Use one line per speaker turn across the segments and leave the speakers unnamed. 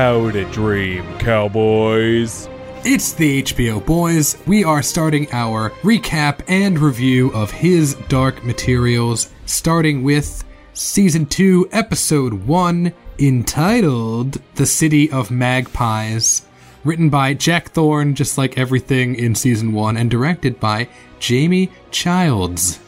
How to dream, cowboys.
It's the HBO Boys. We are starting our recap and review of His Dark Materials, starting with Season 2, Episode 1, entitled The City of Magpies. Written by Jack Thorne, just like everything in Season 1, and directed by Jamie Childs,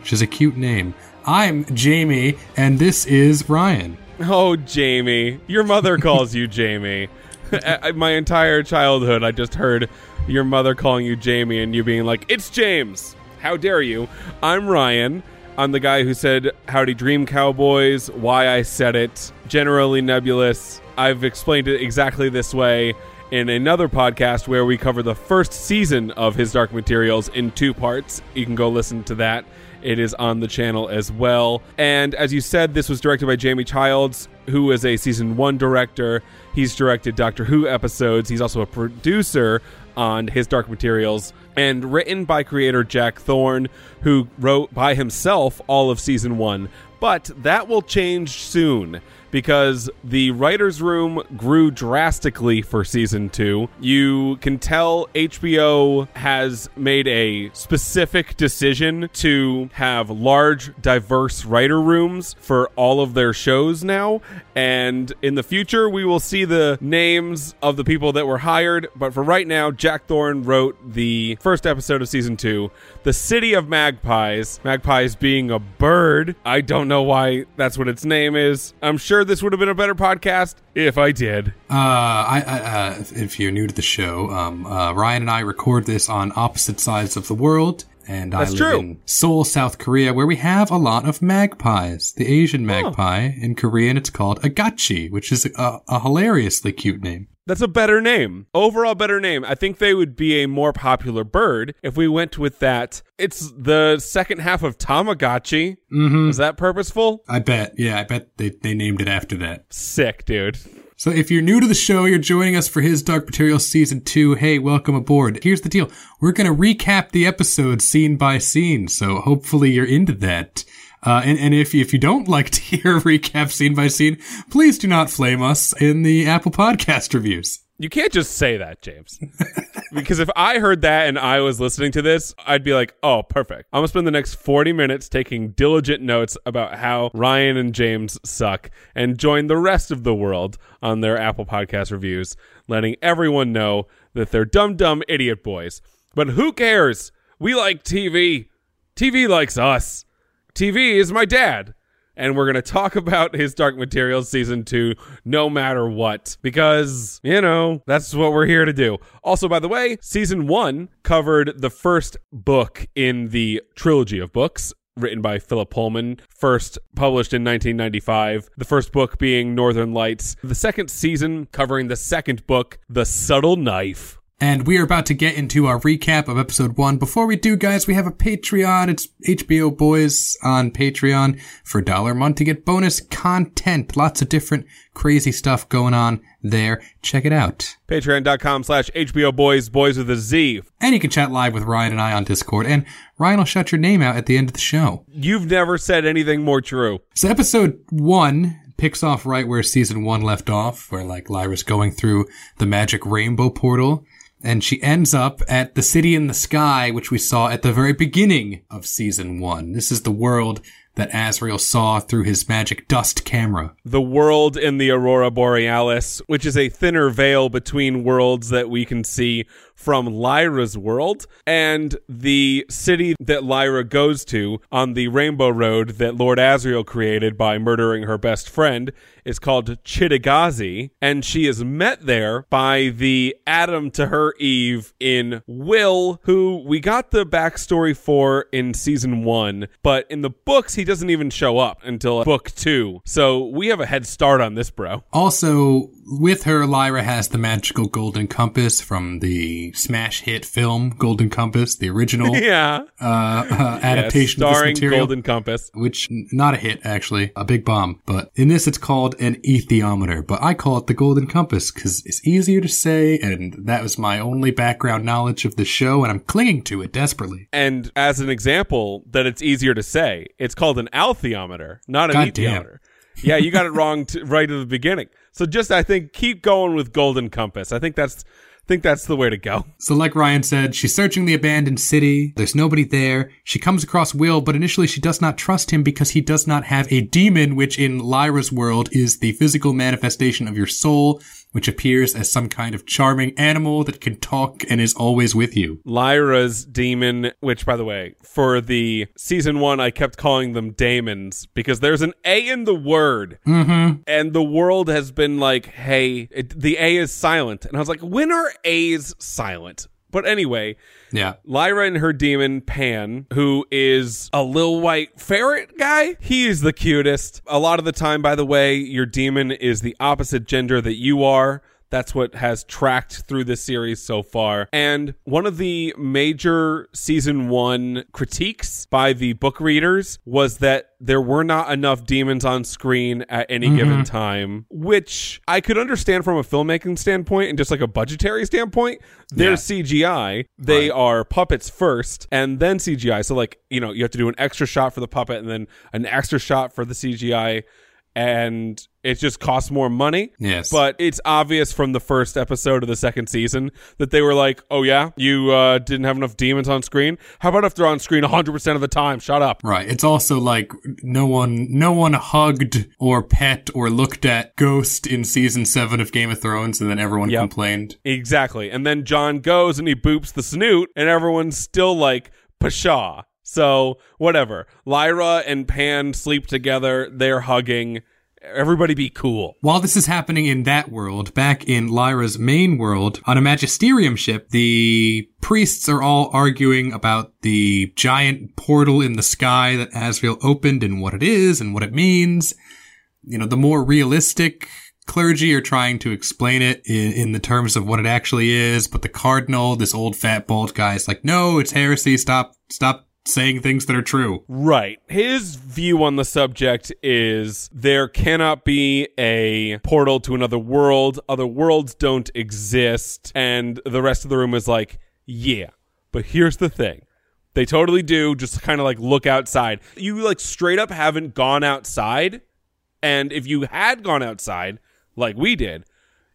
which is a cute name. I'm Jamie, and this is Ryan.
Oh, Jamie. Your mother calls you Jamie. My entire childhood, I just heard your mother calling you Jamie and you being like, It's James. How dare you? I'm Ryan. I'm the guy who said Howdy Dream Cowboys, why I said it, generally nebulous. I've explained it exactly this way in another podcast where we cover the first season of His Dark Materials in two parts. You can go listen to that. It is on the channel as well. And as you said, this was directed by Jamie Childs, who is a season one director. He's directed Doctor Who episodes. He's also a producer on His Dark Materials and written by creator Jack Thorne, who wrote by himself all of season one. But that will change soon because the writer's room grew drastically for season two. You can tell HBO has made a specific decision to have large, diverse writer rooms for all of their shows now. And in the future, we will see the names of the people that were hired. But for right now, Jack Thorne wrote the first episode of season two, The City of Magpies. Magpies being a bird. I don't know why that's what its name is. I'm sure this would have been a better podcast if I did.
Uh, I, I, uh, if you're new to the show, um, uh, Ryan and I record this on opposite sides of the world, and I live
true.
in Seoul, South Korea, where we have a lot of magpies. The Asian magpie in Korean, it's called agachi, which is a, a hilariously cute name.
That's a better name. Overall, better name. I think they would be a more popular bird if we went with that. It's the second half of Tamagotchi. Mm-hmm. Is that purposeful?
I bet, yeah, I bet they, they named it after that.
Sick, dude.
So if you're new to the show, you're joining us for his Dark Materials season two. Hey, welcome aboard. Here's the deal. We're going to recap the episode scene by scene. So hopefully you're into that. Uh, and, and if, if you don't like to hear recap scene by scene, please do not flame us in the Apple podcast reviews.
You can't just say that, James. because if I heard that and I was listening to this, I'd be like, oh, perfect. I'm going to spend the next 40 minutes taking diligent notes about how Ryan and James suck and join the rest of the world on their Apple Podcast reviews, letting everyone know that they're dumb, dumb idiot boys. But who cares? We like TV. TV likes us. TV is my dad and we're going to talk about his Dark Materials season two no matter what. Because, you know, that's what we're here to do. Also, by the way, season one covered the first book in the trilogy of books. Written by Philip Pullman, first published in 1995. The first book being Northern Lights. The second season covering the second book, The Subtle Knife.
And we are about to get into our recap of episode one. Before we do, guys, we have a Patreon. It's HBO Boys on Patreon for a dollar a month to get bonus content. Lots of different crazy stuff going on there. Check it out.
Patreon.com slash HBO Boys, boys with a Z.
And you can chat live with Ryan and I on Discord. And Ryan will shout your name out at the end of the show.
You've never said anything more true.
So episode one picks off right where season one left off, where like Lyra's going through the magic rainbow portal. And she ends up at the city in the sky, which we saw at the very beginning of season one. This is the world that Asriel saw through his magic dust camera.
the world in the Aurora Borealis, which is a thinner veil between worlds that we can see from Lyra's world, and the city that Lyra goes to on the Rainbow Road that Lord Asriel created by murdering her best friend is called Cittàgazze, and she is met there by the Adam to her Eve in Will, who we got the backstory for in season one, but in the books he doesn't even show up until book two. So we have a head start on this, bro.
Also, with her, Lyra has the magical golden compass from the smash hit film Golden Compass, the original
Yeah.
uh, uh, adaptation
Yeah,
of this
starring
material.
Golden Compass.
which n- not a hit actually, a big bomb. But in this, it's called an ethiometer. But I call it the golden compass because it's easier to say, and that was my only background knowledge of the show, and I'm clinging to it desperately.
And as an example that it's easier to say, it's called an althiometer, not an
God
ethiometer. Yeah, you got it wrong t- right at the beginning. So just I think keep going with Golden Compass. I think that's think that's the way to go.
So, like Ryan said, she's searching the abandoned city. There's nobody there. She comes across Will, but initially she does not trust him because he does not have a demon, which in Lyra's world is the physical manifestation of your soul, which appears as some kind of charming animal that can talk and is always with you.
Lyra's demon, which by the way, for the season one, I kept calling them daemons because there's an A in the word.
Mm-hmm.
And the world has been like, hey, it, the A is silent. And I was like, when are A's silent? But anyway,
Yeah.
Lyra and her demon, Pan, who is a little white ferret guy. He is the cutest. A lot of the time, by the way, your demon is the opposite gender that you are. That's what has tracked through this series so far. And one of the major season one critiques by the book readers was that there were not enough demons on screen at any mm-hmm. given time, which I could understand from a filmmaking standpoint and just like a budgetary standpoint. They're
Yeah.
CGI. They
Right.
are puppets first and then CGI. So like, you know, you have to do an extra shot for the puppet and then an extra shot for the CGI and it just costs more money.
Yes.
But it's obvious from the first episode of the second season that they were like, "Oh yeah, you uh, didn't have enough demons on screen. How about if they're on screen 100% of the time? Shut up."
Right. It's also like no one, no one hugged or pet or looked at Ghost in season seven of Game of Thrones, and then everyone
Yep.
complained.
Exactly. And then Jon goes and he boops the snoot, and everyone's still like, pshaw. So, whatever. Lyra and Pan sleep together. They're hugging. Everybody be cool.
While this is happening in that world, back in Lyra's main world, on a Magisterium ship, the priests are all arguing about the giant portal in the sky that Asriel opened and what it is and what it means. You know, the more realistic clergy are trying to explain it in, in the terms of what it actually is, but the cardinal, this old fat bald guy, is like, no, it's heresy. Stop, stop saying things that are true.
Right. His view on the subject is there cannot be a portal to another world. Other worlds don't exist. And the rest of the room is like, yeah. But here's the thing. They totally do. Just kind of like look outside. You like straight up haven't gone outside. And if you had gone outside, like we did,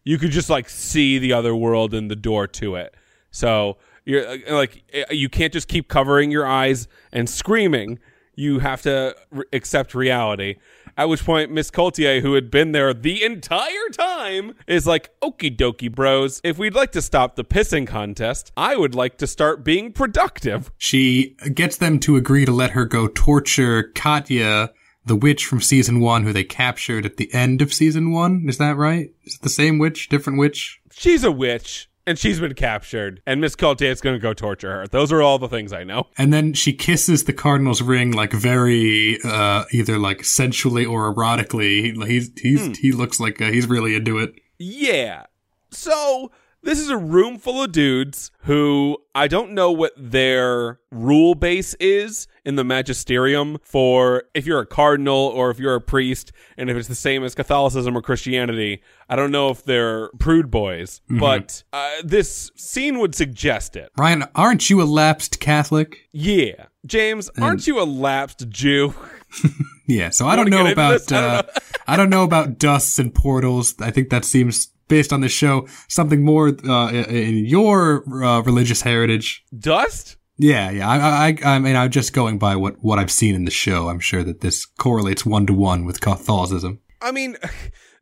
you could just like see the other world and the door to it. So you're uh, like, uh, you can't just keep covering your eyes and screaming. You have to re- accept reality. At which point, Miss Coulter, who had been there the entire time, is like, okie dokie, bros. If we'd like to stop the pissing contest, I would like to start being productive.
She gets them to agree to let her go torture Katya, the witch from season one, who they captured at the end of season one. Is that right? Is it the same witch, different witch?
She's a witch. And she's been captured, and Miss Coulter is going to go torture her. Those are all the things I know.
And then she kisses the cardinal's ring like very, uh, either like sensually or erotically. He- He's, he's, he looks like uh, he's really into it.
Yeah. So this is a room full of dudes who I don't know what their rule base is in the magisterium for if you're a cardinal or if you're a priest and if it's the same as Catholicism or Christianity. I don't know if they're prude boys, but uh, this scene would suggest it.
Ryan, aren't you a lapsed Catholic?
Yeah. James, aren't you a lapsed Jew?
Yeah, so I don't know about?
I don't
uh, I don't know about dusts and portals. I think that seems based on the show something more uh, in your uh, religious heritage.
Dust?
Yeah, yeah. I, I, I mean, I'm just going by what what I've seen in the show. I'm sure that this correlates one to one with Catholicism.
I mean,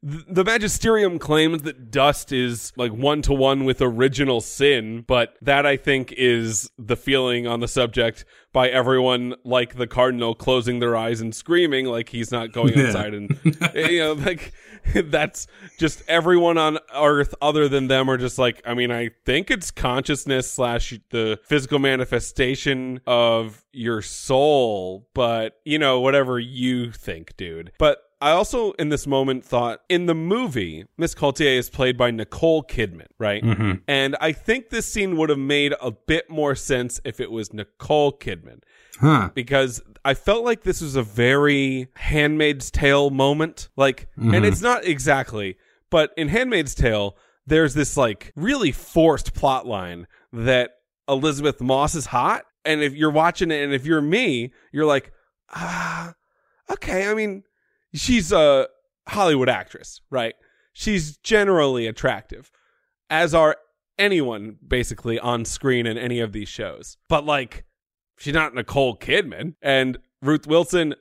the magisterium claims that dust is like one to one with original sin, but that I think is the feeling on the subject by everyone like the cardinal closing their eyes and screaming like he's not going outside and you know like that's just everyone on earth other than them are just like i mean i think it's consciousness slash the physical manifestation of your soul but you know whatever you think dude. But I also, in this moment, thought in the movie, Miss Coulter is played by Nicole Kidman, right? And I think this scene would have made a bit more sense if it was Nicole Kidman
Huh.
because I felt like this was a very Handmaid's Tale moment. Like, and it's not exactly, but in Handmaid's Tale, there's this like really forced plot line that Elisabeth Moss is hot. And if you're watching it and if you're me, you're like, ah, okay. I mean, she's a Hollywood actress, right? She's generally attractive, as are anyone basically on screen in any of these shows. But like, she's not Nicole Kidman. And Ruth Wilson,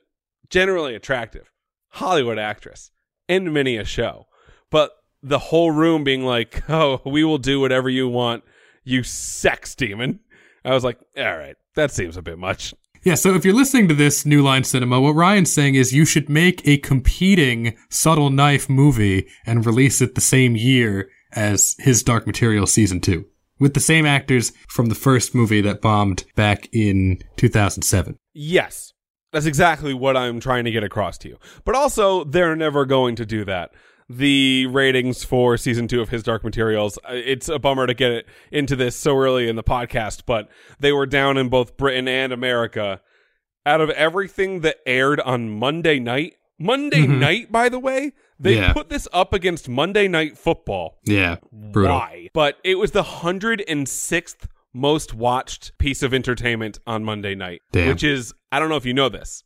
generally attractive, Hollywood actress in many a show. But the whole room being like, oh, we will do whatever you want, you sex demon. I was like, all right, that seems a bit much.
Yeah, so if you're listening to this New Line Cinema, what Ryan's saying is you should make a competing Subtle Knife movie and release it the same year as his Dark Material Season 2. With the same actors from the first movie that bombed back in 2007.
Yes. That's exactly what I'm trying to get across to you. But also, they're never going to do that. The ratings for season two of His Dark Materials, uh, it's a bummer to get it into this so early in the podcast, but they were down in both Britain and America. Out of everything that aired on Monday night, Monday
Mhm.
night, by the way, they
Yeah.
put this up against Monday Night Football.
Yeah, brutal.
Why? But it was the 106th most watched piece of entertainment on Monday night,
Damn.
which is, I don't know if you know this,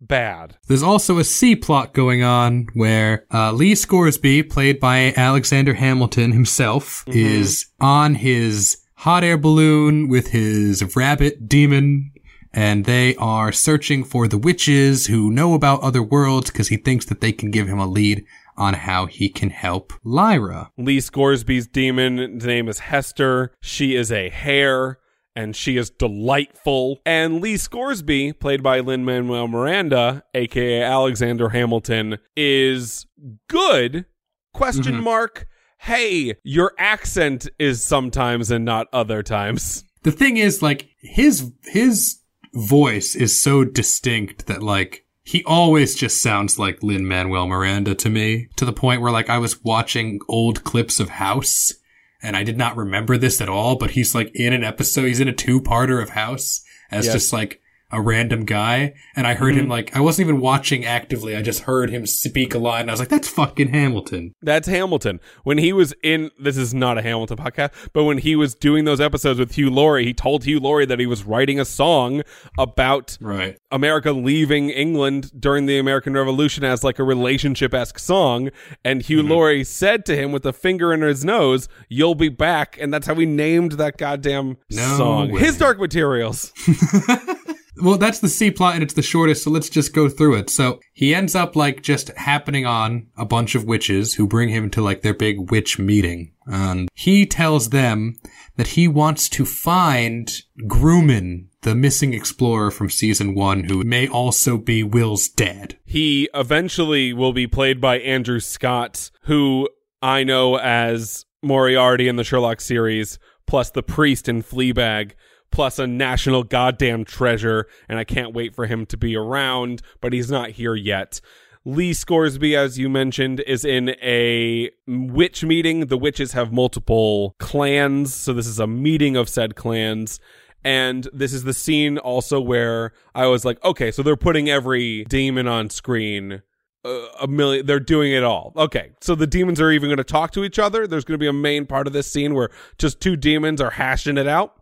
bad.
There's also a C plot going on where uh, Lee Scoresby, played by Alexander Hamilton himself, is on his hot air balloon with his rabbit demon, and they are searching for the witches who know about other worlds because he thinks that they can give him a lead on how he can help Lyra.
Lee Scoresby's demon's name is Hester. She is a hare. And she is delightful. And Lee Scoresby, played by Lin Manuel Miranda, aka Alexander Hamilton, is good. Question
Mhm.
mark. Hey, your accent is sometimes and not other times.
The thing is, like, his, his voice is so distinct that, like, he always just sounds like Lin Manuel Miranda to me, to the point where, like, I was watching old clips of House, and I did not remember this at all, but he's, like, in an episode, he's in a two-parter of House as
Yes.
just, like, a random guy, and I heard him, mm-hmm. like, I wasn't even watching actively, I just heard him speak a line, and I was like, that's fucking Hamilton.
That's Hamilton. When he was in, this is not a Hamilton podcast, but when he was doing those episodes with Hugh Laurie, he told Hugh Laurie that he was writing a song about
Right.
America leaving England during the American Revolution as like a relationship esque song. And Hugh mm-hmm. Laurie said to him with a finger in his nose, You'll be back. And that's how he named that goddamn
No
song.
way.
His Dark Materials.
Well, that's the C plot and it's the shortest, so let's just go through it. So he ends up like just happening on a bunch of witches who bring him to like their big witch meeting. And he tells them that he wants to find Grumman, the missing explorer from season one, who may also be Will's dad.
He eventually will be played by Andrew Scott, who I know as Moriarty in the Sherlock series, plus the priest in Fleabag, plus a national goddamn treasure, and I can't wait for him to be around, but he's not here yet. Lee Scoresby, as you mentioned, is in a witch meeting. The witches have multiple clans, so this is a meeting of said clans. And this is the scene also where I was like, okay, so they're putting every demon on screen. Uh, a million, they're doing it all. Okay, so the demons are even going to talk to each other. There's going to be a main part of this scene where just two demons are hashing it out.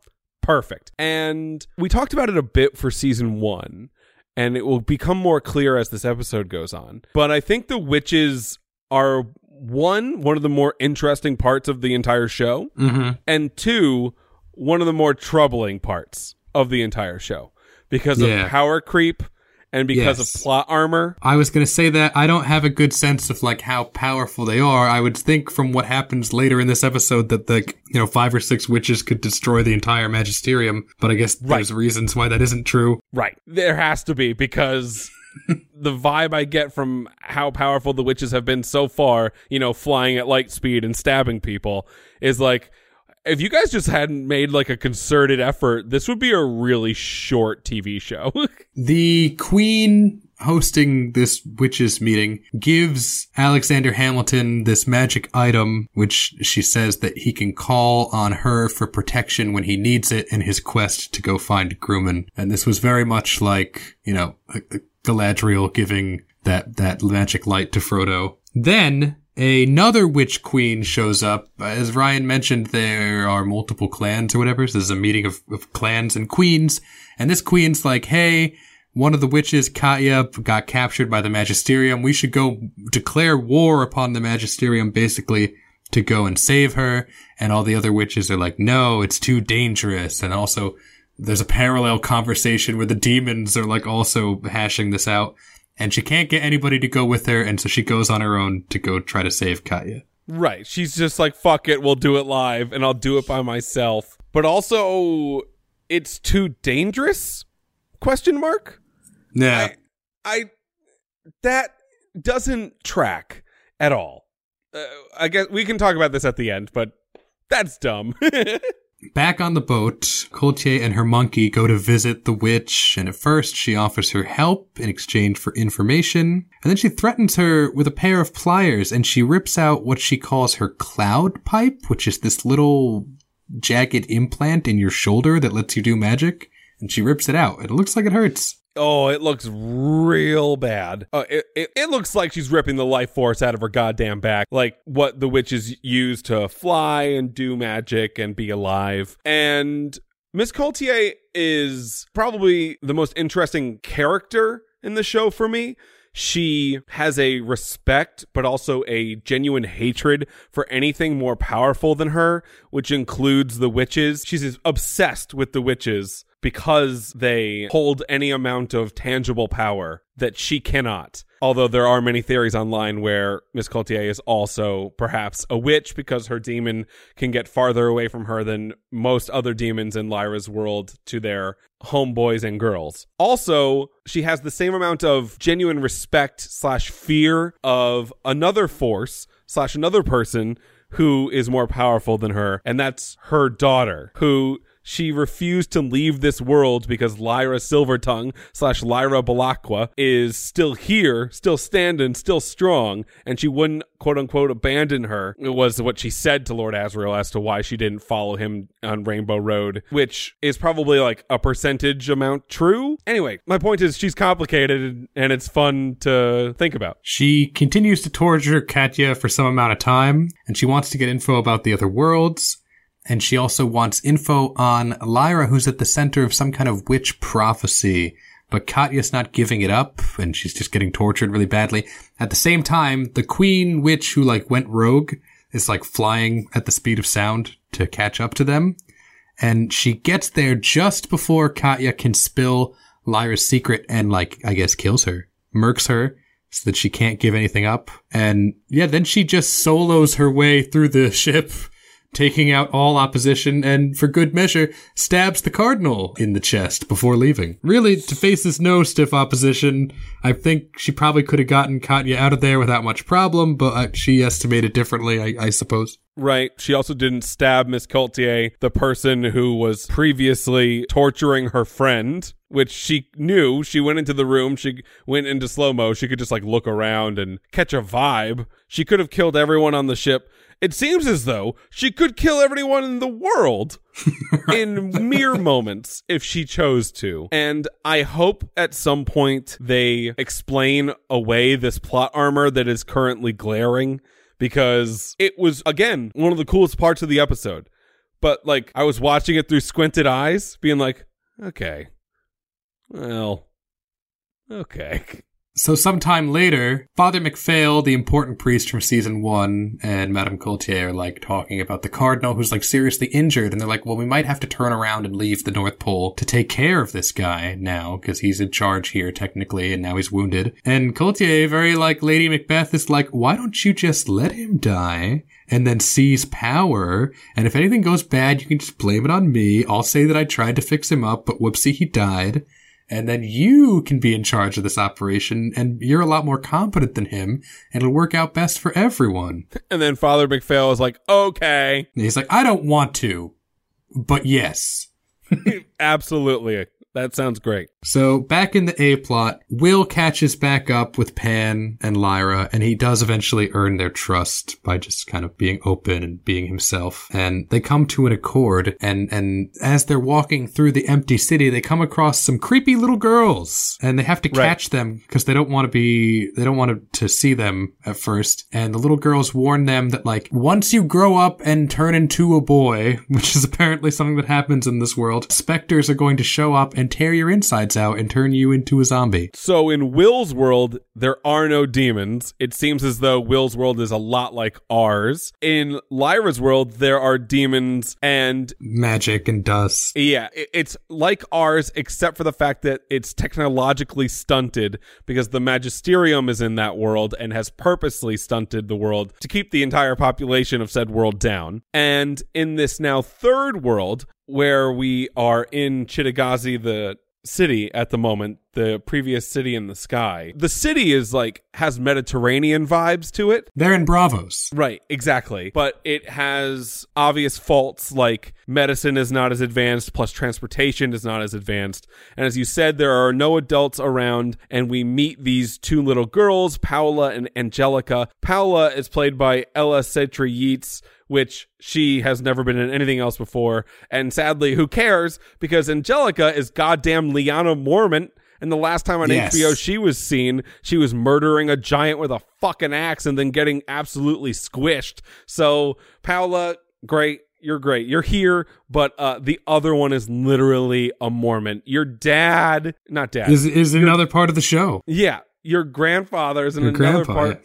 Perfect. And we talked about it a bit for season one, and it will become more clear as this episode goes on. But I think the witches are one, one of the more interesting parts of the entire show
Mm-hmm.
and two, one of the more troubling parts of the entire show because
Yeah.
of power creep and because
Yes.
of plot armor.
I was gonna say that I don't have a good sense of like how powerful they are. I would think from what happens later in this episode that the you know five or six witches could destroy the entire magisterium, but I guess there's reasons why that isn't true.
Right. There has to be because the vibe I get from how powerful the witches have been so far, you know, flying at light speed and stabbing people, is like if you guys just hadn't made like a concerted effort, this would be a really short TV show.
The queen hosting this witches meeting gives Alexander Hamilton this magic item, which she says that he can call on her for protection when he needs it in his quest to go find Grumman. And this was very much like, you know, Galadriel giving that, that magic light to Frodo. Then another witch queen shows up. As Ryan mentioned, there are multiple clans or whatever. So there's a meeting of, of clans and queens. And this queen's like, hey, one of the witches, Katya, got captured by the Magisterium. We should go declare war upon the Magisterium, basically, to go and save her. And all the other witches are like, no, it's too dangerous. And also, there's a parallel conversation where the demons are like also hashing this out. And she can't get anybody to go with her. And so she goes on her own to go try to save Katya.
Right. She's just like, fuck it, we'll do it live and I'll do it by myself. But also, it's too dangerous? Question mark?
Yeah.
I, I that doesn't track at all. Uh, I guess we can talk about this at the end, but that's dumb.
Back on the boat, Coulter and her monkey go to visit the witch, and at first she offers her help in exchange for information, and then she threatens her with a pair of pliers, and she rips out what she calls her cloud pipe, which is this little jagged implant in your shoulder that lets you do magic, and she rips it out, and it looks like it hurts.
Oh, it looks real bad. Uh, it, it, it looks like she's ripping the life force out of her goddamn back, like what the witches use to fly and do magic and be alive. And Miss Coulter is probably the most interesting character in the show for me. She has a respect, but also a genuine hatred for anything more powerful than her, which includes the witches. She's obsessed with the witches because they hold any amount of tangible power that she cannot. Although there are many theories online where Miss Coulter is also perhaps a witch because her demon can get farther away from her than most other demons in Lyra's world to their homeboys and girls. Also, she has the same amount of genuine respect slash fear of another force slash another person who is more powerful than her, and that's her daughter, who she refused to leave this world because Lyra Silvertongue slash Lyra Belacqua is still here, still standing, still strong, and she wouldn't quote unquote abandon her. It was what she said to Lord Asriel as to why she didn't follow him on Rainbow Road, which is probably like a percentage amount true. Anyway, my point is she's complicated and it's fun to think about.
She continues to torture Katya for some amount of time, and she wants to get info about the other worlds. And she also wants info on Lyra, who's at the center of some kind of witch prophecy. But Katya's not giving it up, and she's just getting tortured really badly. At the same time, the queen witch who like went rogue is like flying at the speed of sound to catch up to them. And she gets there just before Katya can spill Lyra's secret and like, I guess kills her, murks her so that she can't give anything up. And yeah, then she just solos her way through the ship taking out all opposition and for good measure stabs the cardinal in the chest before leaving. Really, to face this no stiff opposition, I think she probably could have gotten Katya out of there without much problem, but uh, she estimated differently, I, I suppose.
Right. She also didn't stab Miss Coulter, the person who was previously torturing her friend, which she knew. She went into the room. She went into slow mo. She could just like look around and catch a vibe. She could have killed everyone on the ship. It seems as though she could kill everyone in the world in mere moments if she chose to. And I hope at some point they explain away this plot armor that is currently glaring because it was, again, one of the coolest parts of the episode. But like, I was watching it through squinted eyes, being like, okay, well, okay.
So sometime later, Father McPhail, the important priest from season one, and Madame Coulter are like talking about the cardinal who's like seriously injured, and they're like, well, we might have to turn around and leave the North Pole to take care of this guy now, because he's in charge here technically, and now he's wounded. And Coulter, very like Lady Macbeth, is like, why don't you just let him die? And then seize power, and if anything goes bad, you can just blame it on me. I'll say that I tried to fix him up, but whoopsie, he died and then you can be in charge of this operation and you're a lot more competent than him and it'll work out best for everyone.
And then Father McPhail is like, okay.
And he's like, I don't want to, but yes.
Absolutely. That sounds great.
So back in the A plot, Will catches back up with Pan and Lyra, and he does eventually earn their trust by just kind of being open and being himself. And they come to an accord, and and as they're walking through the empty city, they come across some creepy little girls, and they have to
Right.
catch them because they don't want to be they don't want to see them at first. And the little girls warn them that like once you grow up and turn into a boy, which is apparently something that happens in this world, specters are going to show up and and tear your insides out and turn you into a zombie.
So in Will's world, there are no demons. It seems as though Will's world is a lot like ours. In Lyra's world, there are demons and
Magic and dust.
yeah, it's like ours except for the fact that it's technologically stunted because the magisterium is in that world and has purposely stunted the world to keep the entire population of said world down. And in this now third world where we are in Cittàgazze the city at the moment, the previous city in the sky. The city is like has Mediterranean vibes to it.
They're in Braavos.
Right, exactly. But it has obvious faults like medicine is not as advanced, plus transportation is not as advanced. And as you said, there are no adults around, and we meet these two little girls, Paula and Angelica. Paula is played by Ella Schrey-Yeats, which she has never been in anything else before. And sadly, who cares? Because Angelica is goddamn Lyanna Mormont. And the last time on
Yes.
HBO she was seen, she was murdering a giant with a fucking axe and then getting absolutely squished. So, Paula, great. You're great. You're here, but uh, the other one is literally a Mormon. Your dad, not dad.
Is is another part of the show.
yeah, your grandfather is in
Your
another
grandpa.
part.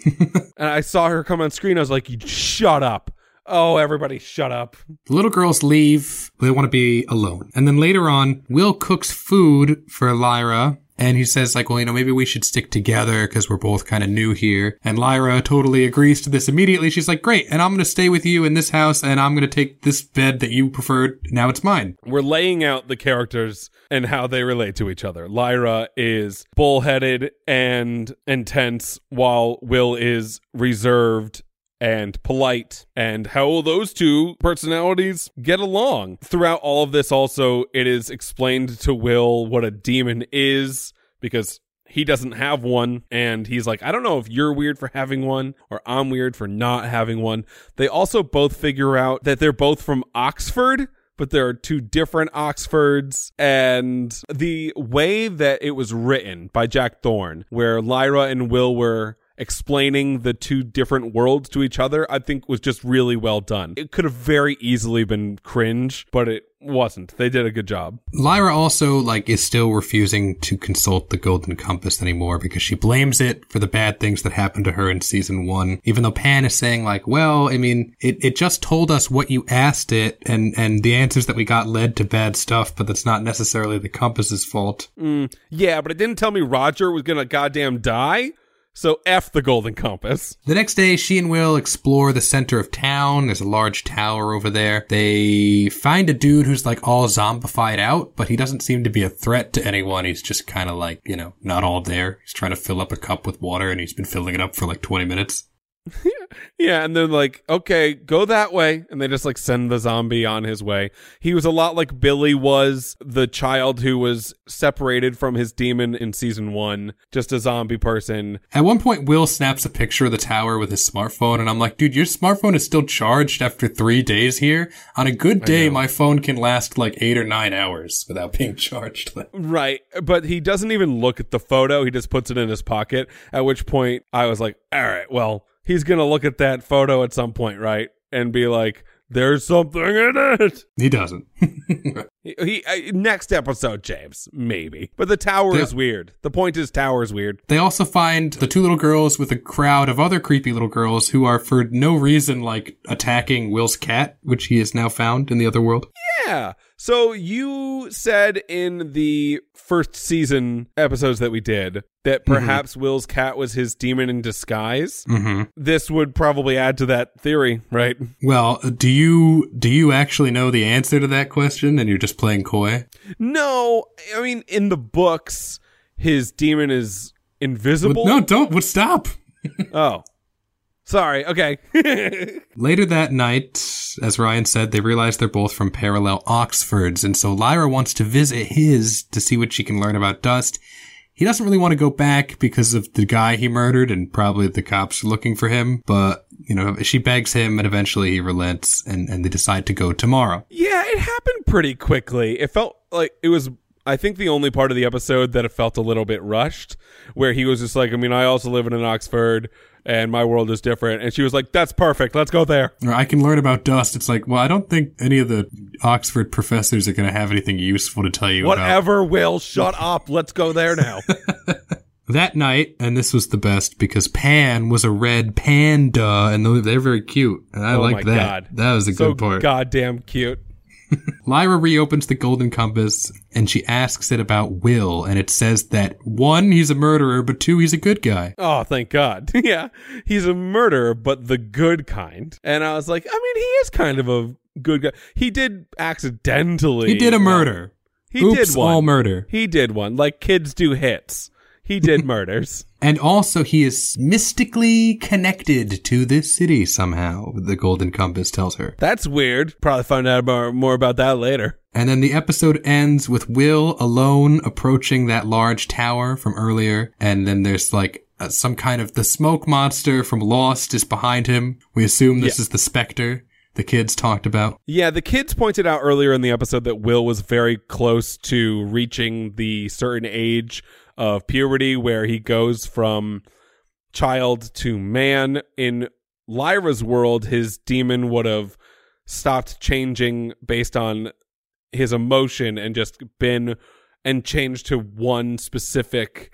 and I saw her come on screen. I was like, "You shut up." Oh, everybody, shut up.
The little girls leave. They want to be alone. And then later on, Will cooks food for Lyra. And he says, like, well, you know, maybe we should stick together because we're both kind of new here. And Lyra totally agrees to this immediately. She's like, great. And I'm going to stay with you in this house and I'm going to take this bed that you preferred. Now it's mine.
we're laying out the characters and how they relate to each other. Lyra is bullheaded and intense, while Will is reserved and polite, and how will those two personalities get along? Throughout all of this, also, it is explained to Will what a demon is because he doesn't have one and he's like i don't know if you're weird for having one or i'm weird for not having one they also both figure out that they're both from oxford but there are two different Oxfords. And the way that it was written by Jack Thorne, where Lyra and Will were explaining the two different worlds to each other, I think was just really well done. It could have very easily been cringe, but it wasn't. They did a good job.
Lyra also, like, is still refusing to consult the Golden Compass anymore because she blames it for the bad things that happened to her in season one. Even though Pan is saying, like, well, I mean, it, it just told us what you asked it and, and the answers that we got led to bad stuff, but that's not necessarily the compass's fault.
Mm, yeah, but it didn't tell me Roger was gonna goddamn die. So F the Golden Compass.
The next day, she and Will explore the center of town. There's a large tower over there. They find a dude who's like all zombified out, but he doesn't seem to be a threat to anyone. He's just kind of like, you know, not all there. He's trying to fill up a cup with water and he's been filling it up for like 20 minutes.
Yeah, and then like, okay, go that way, and they just like send the zombie on his way. He was a lot like Billy was the child who was separated from his demon in season one, just a zombie person.
At one point, Will snaps a picture of the tower with his smartphone, and I'm like, dude, your smartphone is still charged after three days here. On a good day, my phone can last like eight or nine hours without being charged.
Right, but he doesn't even look at the photo. He just puts it in his pocket. At which point, I was like, all right, well, he's gonna look at that photo at some point, right, and be like, "There's something in it."
he doesn't.
He, he uh, next episode, James, maybe. But the tower
Yeah.
is weird. The point is, tower is weird.
They also find the two little girls with a crowd of other creepy little girls who are for no reason like attacking Will's cat, which he has now found in the other world.
Yeah. So you said in the first season episodes that we did that perhaps Will's cat was his demon in disguise.
Mm-hmm.
This would probably add to that theory, right?
Well, do you do you actually know the answer to that question, and you're just playing coy?
No, I mean in the books, his demon is invisible.
No, don't. What? Stop.
Oh, sorry. Okay.
Later that night, as Ryan said, they realize they're both from parallel Oxfords, and so Lyra wants to visit his to see what she can learn about Dust. He doesn't really want to go back because of the guy he murdered, and probably the cops are looking for him, but, you know, she begs him, and eventually he relents, and, and they decide to go tomorrow.
yeah, it happened pretty quickly. It felt like it was I think the only part of the episode that it felt a little bit rushed, where he was just like, I mean, I also live in an Oxford and my world is different. And she was like, that's perfect. Let's go there.
Or I can learn about dust. It's like, well, I don't think any of the Oxford professors are going to have anything useful to tell you about.
Whatever, Will, shut up. Let's go there now.
That night, and this was the best because Pan was a red panda, and they're they're very cute, and I
Oh
liked
my
that.
God.
That was a
so
good part.
goddamn cute.
Lyra reopens the golden compass, and she asks it about Will, and it says that one, he's a murderer, but two, he's a good guy.
Oh, thank God. yeah. He's a murderer, but the good kind. And I was like, I mean, he is kind of a good guy. He did accidentally.
He did a murder.
He
Oops,
did one.
all murder.
He did one. Like kids do hits. He did murders.
And also, he is mystically connected to this city somehow, the golden compass tells her.
That's weird. Probably find out more, more about that later.
And then the episode ends with Will alone approaching that large tower from earlier. And then there's like uh, some kind of the smoke monster from Lost is behind him. We assume this
Yeah.
is the Spectre the kids talked about.
Yeah, the kids pointed out earlier in the episode that Will was very close to reaching the certain age of puberty where he goes from child to man. In Lyra's world, his demon would have stopped changing based on his emotion and just been and changed to one specific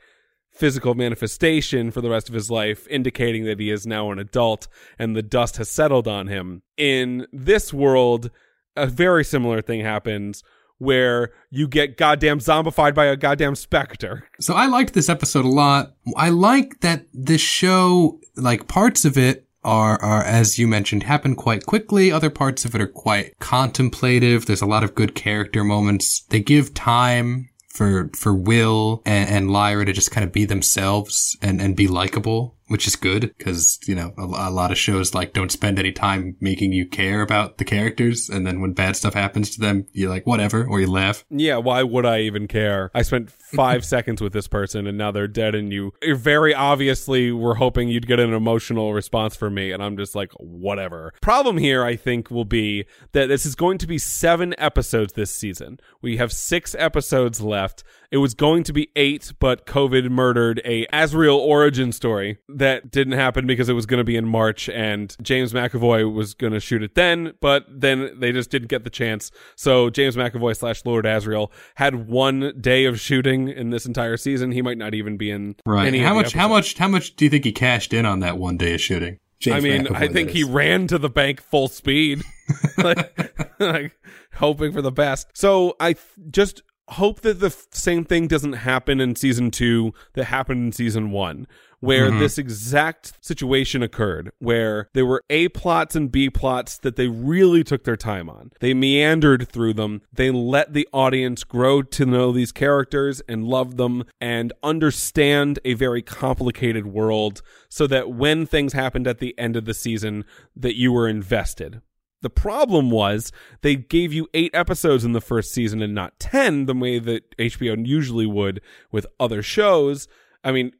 physical manifestation for the rest of his life, indicating that he is now an adult and the dust has settled on him. In this world, a very similar thing happens where you get goddamn zombified by a goddamn specter.
So I liked this episode a lot. I like that this show, like parts of it are, are, as you mentioned, happen quite quickly. Other parts of it are quite contemplative. There's a lot of good character moments. They give time for, for Will and, and Lyra to just kind of be themselves and, and be likable. Which is good because, you know, a, a lot of shows like don't spend any time making you care about the characters. And then when bad stuff happens to them, you're like, whatever, or you laugh.
Yeah, why would I even care? I spent five seconds with this person and now they're dead and you you very obviously were hoping you'd get an emotional response from me and I'm just like, whatever. Problem here, I think, will be that this is going to be seven episodes this season. We have six episodes left. It was going to be eight, but COVID murdered a Asriel origin story that didn't happen because it was going to be in March and James McAvoy was going to shoot it then, but then they just didn't get the chance. So James McAvoy slash Lord Asriel had one day of shooting in this entire season. He might not even be in
Right.
any
how much? How much? How much do you think he cashed in on that one day of shooting?
James I mean, I think he ran to the bank full speed, like, like hoping for the best. So I th- just hope that the f- same thing doesn't happen in season two that happened in season one, where mm-hmm. this exact situation occurred, where there were A plots and B plots that they really took their time on. They meandered through them. They let the audience grow to know these characters and love them and understand a very complicated world so that when things happened at the end of the season that you were invested. The problem was they gave you eight episodes in the first season and not 10, the way that HBO usually would with other shows. I mean,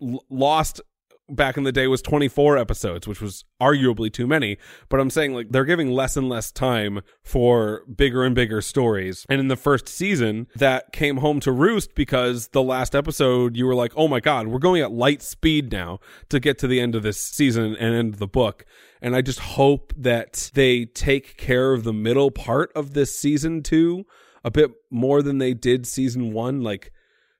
Lost back in the day was 24 episodes, which was arguably too many. But I'm saying, like, they're giving less and less time for bigger and bigger stories. And in the first season, that came home to roost because the last episode, you were like, oh my God, we're going at light speed now to get to the end of this season and end of the book. And I just hope that they take care of the middle part of this season two a bit more than they did season one. Like,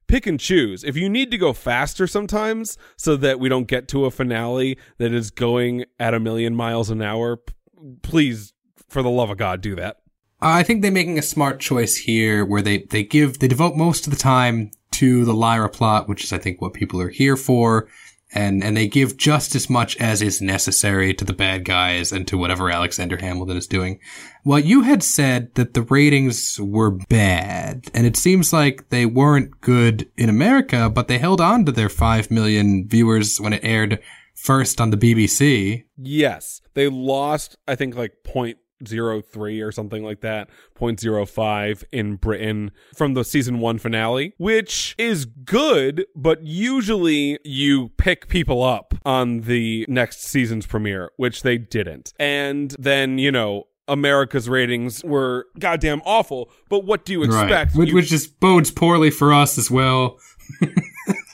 pick and choose. If you need to go faster sometimes so that we don't get to a finale that is going at a million miles an hour, p- please, for the love of God, do that.
I think they're making a smart choice here, where they they give they devote most of the time to the Lyra plot, which is I think what people are here for. And, and they give just as much as is necessary to the bad guys and to whatever Alexander Hamilton is doing. Well, you had said that the ratings were bad, and it seems like they weren't good in America, but they held on to their 5 million viewers when it aired first on the BBC.
Yes, they lost, I think, like point zero three or something like that, point zero five in Britain from the season one finale, which is good, but usually you pick people up on the next season's premiere, which they didn't. And then, you know, America's ratings were goddamn awful. But what do you expect?
Right. Which,
You-
which just bodes poorly for us as well.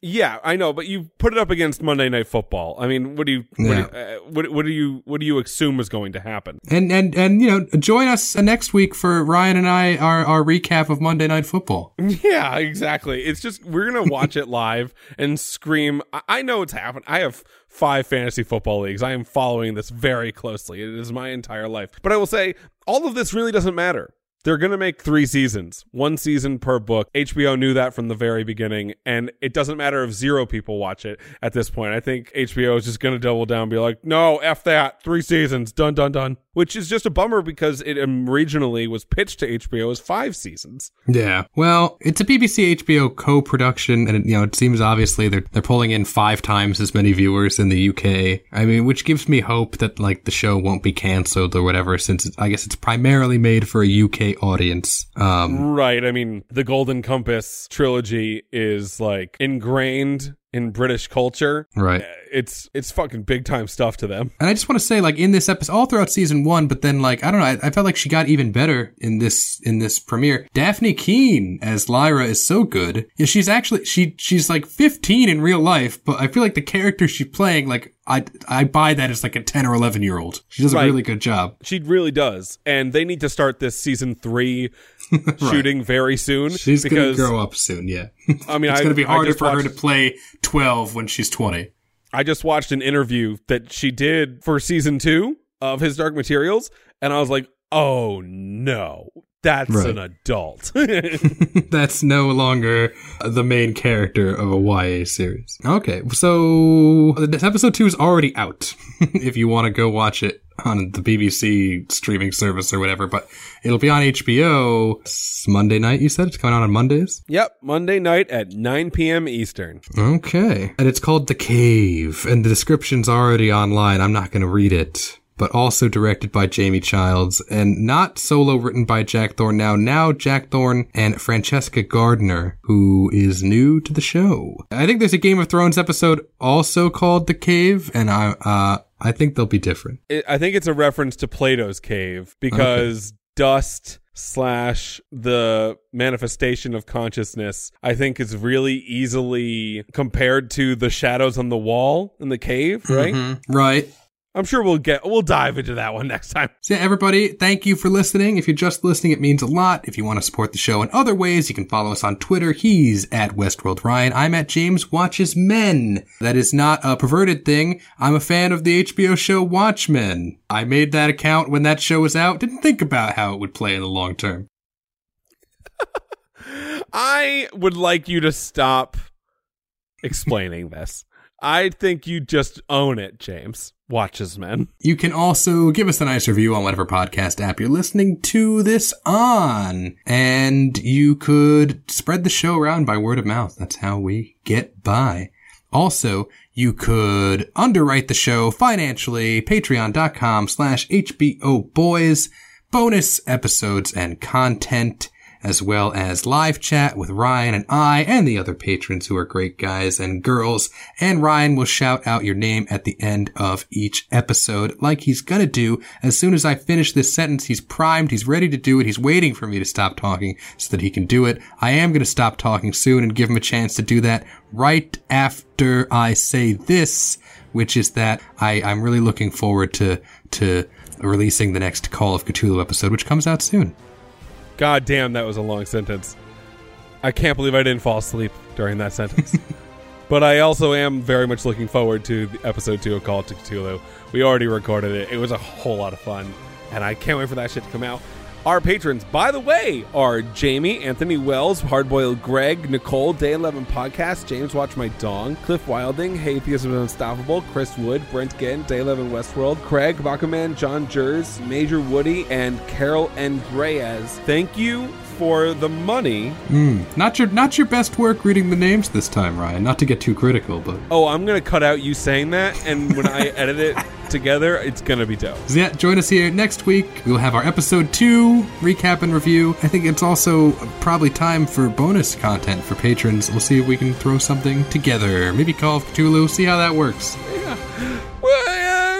yeah, I know, but you put it up against Monday Night Football. I mean, what do you, what,
Yeah.
do, you uh, what, what do you, what do you assume is going to happen?
And and and you know, join us next week for Ryan and I our our recap of Monday Night Football.
Yeah, exactly. It's just we're gonna watch it live and scream. I, I know it's happened. I have five fantasy football leagues. I am following this very closely. It is my entire life. But I will say, all of this really doesn't matter. They're going to make three seasons, one season per book. HBO knew that from the very beginning, and it doesn't matter if zero people watch it at this point. I think HBO is just going to double down and be like, no, F that, three seasons, done, done, done. Which is just a bummer because it originally was pitched to HBO as five seasons.
Yeah. Well, it's a BBC HBO co-production, and it, you know it seems obviously they're they're pulling in five times as many viewers in the UK. I mean, which gives me hope that like the show won't be cancelled or whatever, since it's, I guess it's primarily made for a UK audience. Um,
Right. I mean, the Golden Compass trilogy is like ingrained in British culture.
right.
Eh, it's it's fucking big time stuff to them.
And I just want to say, like in this episode, all throughout season one, but then like I don't know, I, I felt like she got even better in this in this premiere. Dafne Keen as Lyra is so good. Yeah, she's actually she she's like 15 in real life, but I feel like the character she's playing, like I I buy that as like a 10 or 11 year old. She does a really good job.
She really does. And they need to start this season three shooting very soon.
She's
because
gonna grow up soon. Yeah,
I mean
it's
I,
gonna be harder for her to play 12 when she's 20.
I just watched an interview that she did for season two of His Dark Materials, and I was like, oh no. That's
Right.
an adult.
That's no longer the main character of a YA series. Okay, so this episode two is already out. if you want to go watch it on the BBC streaming service or whatever, but it'll be on HBO Monday night. You said it's coming out on Mondays.
yep, Monday night at 9 p.m. Eastern.
Okay, and it's called The Cave, and the description's already online. I'm not going to read it. But also directed by Jamie Childs and not solo written by Jack Thorne now. Now Jack Thorne and Francesca Gardner, who is new to the show. I think there's a Game of Thrones episode also called The Cave, and I uh I think they'll be different.
I think it's a reference to Plato's cave because dust slash the manifestation of consciousness I think is really easily compared to the shadows on the wall in the cave, right?
Right.
I'm sure we'll get we'll dive into that one next time.
So yeah, everybody, thank you for listening. If you're just listening, it means a lot. If you want to support the show in other ways, you can follow us on Twitter. He's at Westworld Ryan. I'm at James Watches Men. That is not a perverted thing. I'm a fan of the HBO show Watchmen. I made that account when that show was out. Didn't think about how it would play in the long term.
I would like you to stop explaining this. I think you just own it, James. Watches men.
You can also give us a nice review on whatever podcast app you're listening to this on. And you could spread the show around by word of mouth. That's how we get by. Also, you could underwrite the show financially, patreon.com slash HBO boys, bonus episodes and content, as well as live chat with Ryan and I and the other patrons who are great guys and girls. And Ryan will shout out your name at the end of each episode, like he's gonna do. As soon as I finish this sentence, he's primed, he's ready to do it, he's waiting for me to stop talking so that he can do it. I am gonna stop talking soon and give him a chance to do that right after I say this, which is that I, I'm really looking forward to, to releasing the next Call of Cthulhu episode, which comes out soon.
God damn, that was a long sentence. I can't believe I didn't fall asleep during that sentence. but I also am very much looking forward to the episode two of Call to Cthulhu. We already recorded it. It was a whole lot of fun, and I can't wait for that shit to come out. Our patrons, by the way, are Jamie, Anthony Wells, Hardboiled Greg, Nicole, Day 11 Podcast, James Watch My Dong, Cliff Wilding, Haytheism is Unstoppable, Chris Wood, Brent Ginn, Day 11 Westworld, Craig, Bakaman, John Jers, Major Woody, and Carol Andreas. Thank you for the money.
Not your not your best work reading the names this time, Ryan. Not to get too critical, but
Oh, I'm going to cut out you saying that, and when I edit it together, it's going to be dope.
so yeah, join us here next week. We'll have our episode two recap and review. I think it's also probably time for bonus content for patrons. We'll see if we can throw something together. Maybe Call of Cthulhu. See how that works.
Well, uh,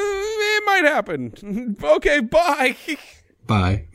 it might happen. okay, bye.
Bye.